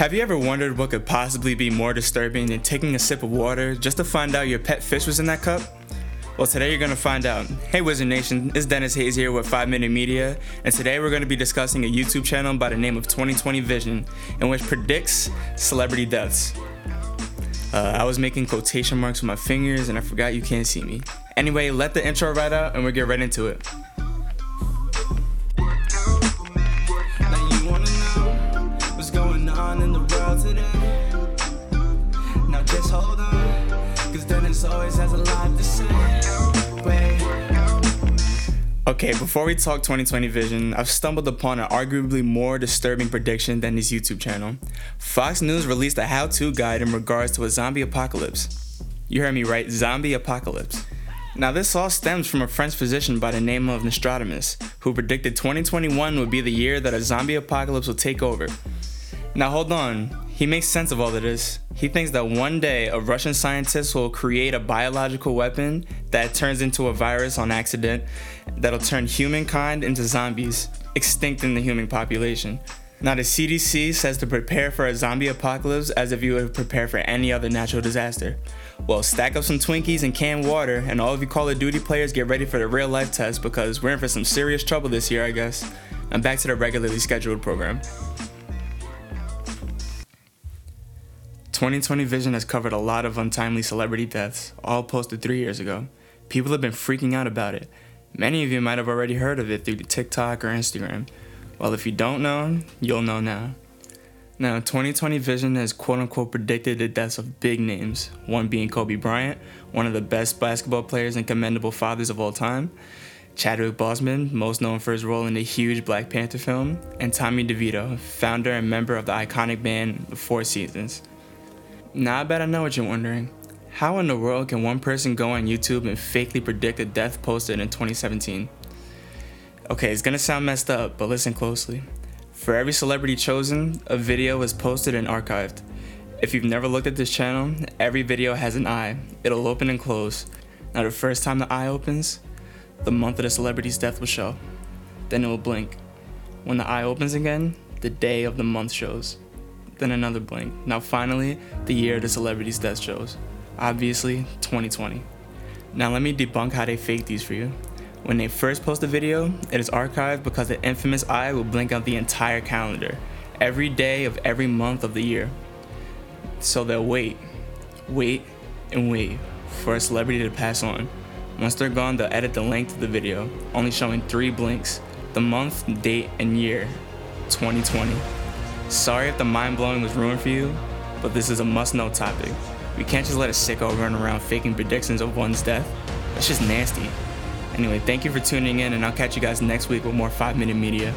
Have you ever wondered what could possibly be more disturbing than taking a sip of water just to find out your pet fish was in that cup? Well, today you're gonna find out. Hey, Wizard Nation, it's Dennis Hayes here with 5 Minute Media, and today we're gonna be discussing a YouTube channel by the name of 2020 Vision, in which predicts celebrity deaths. Uh, I was making quotation marks with my fingers, and I forgot you can't see me. Anyway, let the intro right out, and we'll get right into it. In the world today? Now just hold on, cause Dennis always has a lot to say. Okay, before we talk 2020 vision, I've stumbled upon an arguably more disturbing prediction than his YouTube channel. Fox News released a how to guide in regards to a zombie apocalypse. You heard me right, zombie apocalypse. Now, this all stems from a French physician by the name of Nostradamus, who predicted 2021 would be the year that a zombie apocalypse will take over. Now, hold on. He makes sense of all of this. He thinks that one day a Russian scientist will create a biological weapon that turns into a virus on accident that'll turn humankind into zombies, extinct in the human population. Now, the CDC says to prepare for a zombie apocalypse as if you would prepare for any other natural disaster. Well, stack up some Twinkies and canned water, and all of you Call of Duty players get ready for the real life test because we're in for some serious trouble this year, I guess. And back to the regularly scheduled program. 2020 Vision has covered a lot of untimely celebrity deaths, all posted three years ago. People have been freaking out about it. Many of you might have already heard of it through TikTok or Instagram. Well, if you don't know, you'll know now. Now, 2020 Vision has quote unquote predicted the deaths of big names, one being Kobe Bryant, one of the best basketball players and commendable fathers of all time, Chadwick Boseman, most known for his role in the huge Black Panther film, and Tommy DeVito, founder and member of the iconic band The Four Seasons. Now, I bet I know what you're wondering. How in the world can one person go on YouTube and fakely predict a death posted in 2017? Okay, it's gonna sound messed up, but listen closely. For every celebrity chosen, a video is posted and archived. If you've never looked at this channel, every video has an eye. It'll open and close. Now, the first time the eye opens, the month of the celebrity's death will show. Then it will blink. When the eye opens again, the day of the month shows. Then another blink. Now, finally, the year the celebrity's death shows. Obviously, 2020. Now, let me debunk how they fake these for you. When they first post a video, it is archived because the infamous eye will blink out the entire calendar, every day of every month of the year. So they'll wait, wait, and wait for a celebrity to pass on. Once they're gone, they'll edit the length of the video, only showing three blinks the month, date, and year 2020. Sorry if the mind blowing was ruined for you, but this is a must know topic. We can't just let a sicko run around faking predictions of one's death. That's just nasty. Anyway, thank you for tuning in, and I'll catch you guys next week with more 5 Minute Media.